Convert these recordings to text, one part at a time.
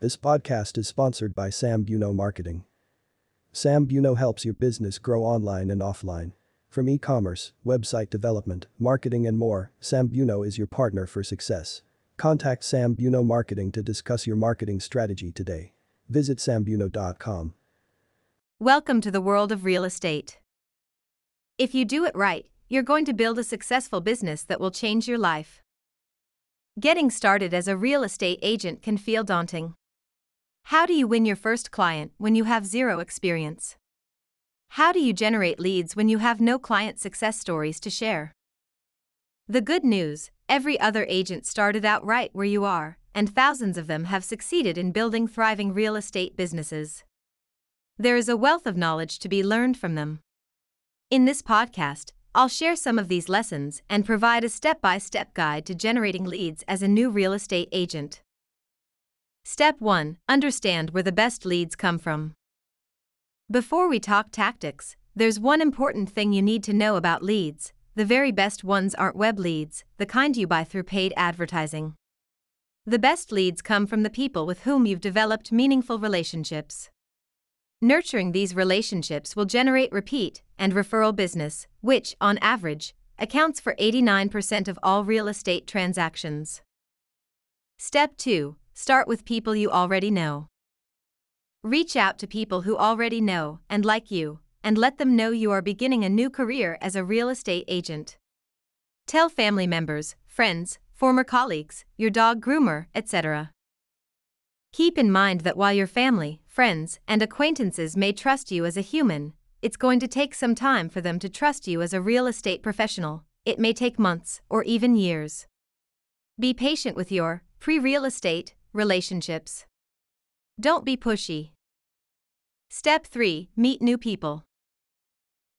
This podcast is sponsored by Sambuno Marketing. Sambuno helps your business grow online and offline. From e-commerce, website development, marketing and more, Sambuno is your partner for success. Contact Sambuno Marketing to discuss your marketing strategy today. Visit sambuno.com. Welcome to the world of real estate. If you do it right, you're going to build a successful business that will change your life. Getting started as a real estate agent can feel daunting. How do you win your first client when you have zero experience? How do you generate leads when you have no client success stories to share? The good news every other agent started out right where you are, and thousands of them have succeeded in building thriving real estate businesses. There is a wealth of knowledge to be learned from them. In this podcast, I'll share some of these lessons and provide a step by step guide to generating leads as a new real estate agent. Step 1 Understand where the best leads come from. Before we talk tactics, there's one important thing you need to know about leads the very best ones aren't web leads, the kind you buy through paid advertising. The best leads come from the people with whom you've developed meaningful relationships. Nurturing these relationships will generate repeat and referral business, which, on average, accounts for 89% of all real estate transactions. Step 2 Start with people you already know. Reach out to people who already know and like you, and let them know you are beginning a new career as a real estate agent. Tell family members, friends, former colleagues, your dog groomer, etc. Keep in mind that while your family, friends, and acquaintances may trust you as a human, it's going to take some time for them to trust you as a real estate professional. It may take months or even years. Be patient with your pre real estate relationships. Don't be pushy. Step 3 Meet new people.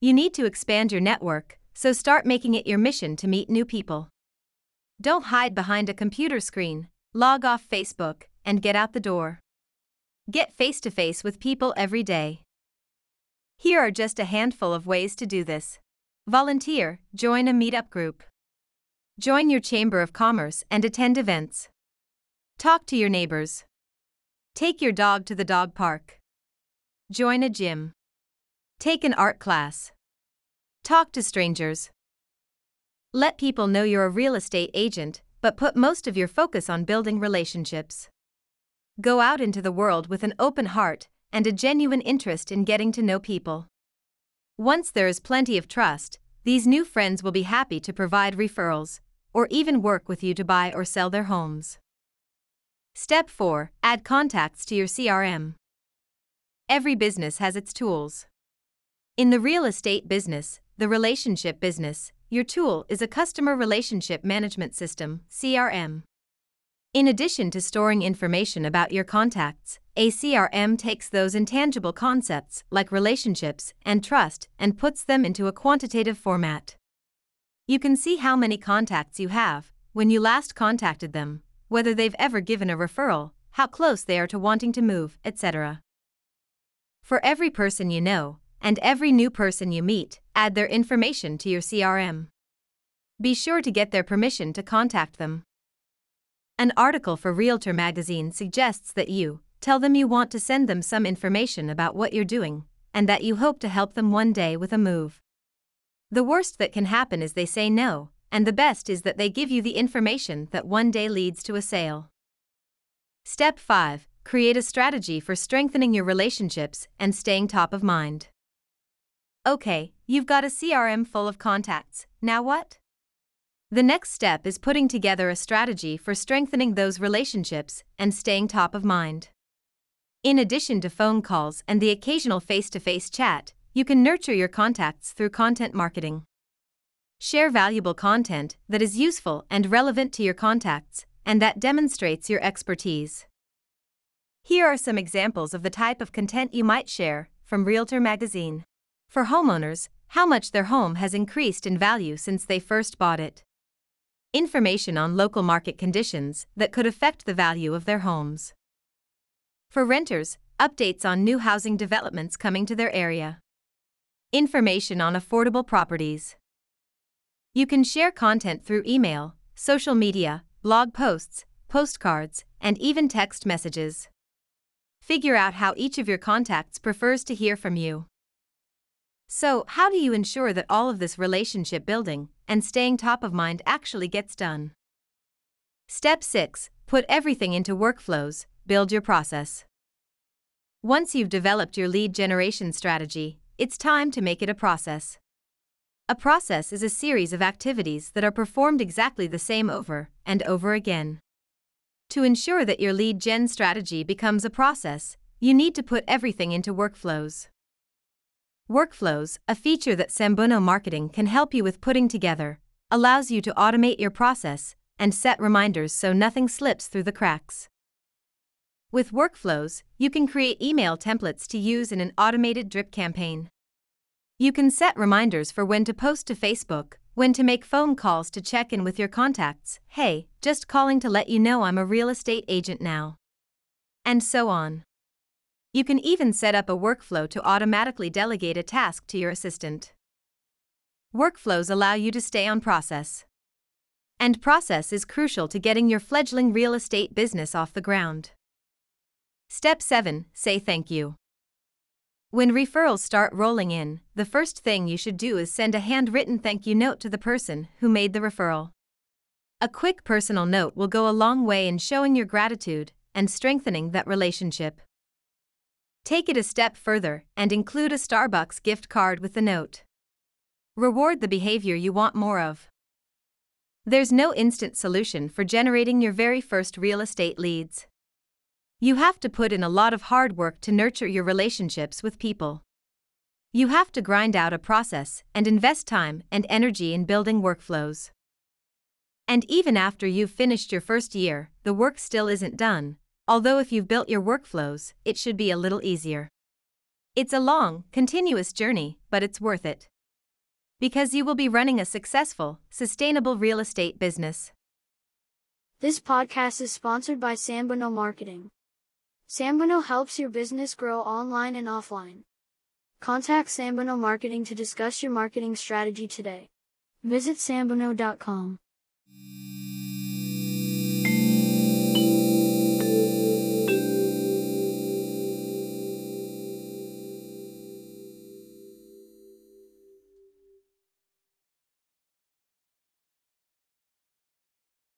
You need to expand your network, so start making it your mission to meet new people. Don't hide behind a computer screen, log off Facebook, and get out the door. Get face to face with people every day. Here are just a handful of ways to do this. Volunteer, join a meetup group. Join your Chamber of Commerce and attend events. Talk to your neighbors. Take your dog to the dog park. Join a gym. Take an art class. Talk to strangers. Let people know you're a real estate agent, but put most of your focus on building relationships. Go out into the world with an open heart and a genuine interest in getting to know people. Once there is plenty of trust, these new friends will be happy to provide referrals, or even work with you to buy or sell their homes. Step 4 Add contacts to your CRM. Every business has its tools. In the real estate business, the relationship business, your tool is a customer relationship management system, CRM. In addition to storing information about your contacts, a CRM takes those intangible concepts like relationships and trust and puts them into a quantitative format. You can see how many contacts you have when you last contacted them, whether they've ever given a referral, how close they are to wanting to move, etc. For every person you know, and every new person you meet, add their information to your CRM. Be sure to get their permission to contact them. An article for Realtor magazine suggests that you tell them you want to send them some information about what you're doing, and that you hope to help them one day with a move. The worst that can happen is they say no, and the best is that they give you the information that one day leads to a sale. Step 5 Create a strategy for strengthening your relationships and staying top of mind. Okay, you've got a CRM full of contacts, now what? The next step is putting together a strategy for strengthening those relationships and staying top of mind. In addition to phone calls and the occasional face to face chat, you can nurture your contacts through content marketing. Share valuable content that is useful and relevant to your contacts and that demonstrates your expertise. Here are some examples of the type of content you might share from Realtor Magazine. For homeowners, how much their home has increased in value since they first bought it. Information on local market conditions that could affect the value of their homes. For renters, updates on new housing developments coming to their area. Information on affordable properties. You can share content through email, social media, blog posts, postcards, and even text messages. Figure out how each of your contacts prefers to hear from you. So, how do you ensure that all of this relationship building and staying top of mind actually gets done? Step 6 Put everything into workflows, build your process. Once you've developed your lead generation strategy, it's time to make it a process. A process is a series of activities that are performed exactly the same over and over again. To ensure that your lead gen strategy becomes a process, you need to put everything into workflows. Workflows, a feature that Sambuno Marketing can help you with putting together, allows you to automate your process and set reminders so nothing slips through the cracks. With workflows, you can create email templates to use in an automated drip campaign. You can set reminders for when to post to Facebook, when to make phone calls to check in with your contacts, hey, just calling to let you know I'm a real estate agent now. And so on. You can even set up a workflow to automatically delegate a task to your assistant. Workflows allow you to stay on process. And process is crucial to getting your fledgling real estate business off the ground. Step 7 Say thank you. When referrals start rolling in, the first thing you should do is send a handwritten thank you note to the person who made the referral. A quick personal note will go a long way in showing your gratitude and strengthening that relationship. Take it a step further and include a Starbucks gift card with the note. Reward the behavior you want more of. There's no instant solution for generating your very first real estate leads. You have to put in a lot of hard work to nurture your relationships with people. You have to grind out a process and invest time and energy in building workflows. And even after you've finished your first year, the work still isn't done, although if you've built your workflows, it should be a little easier. It's a long, continuous journey, but it's worth it. Because you will be running a successful, sustainable real estate business. This podcast is sponsored by Sambuno Marketing. Sambuno helps your business grow online and offline. Contact Sambuno Marketing to discuss your marketing strategy today. Visit sambuno.com.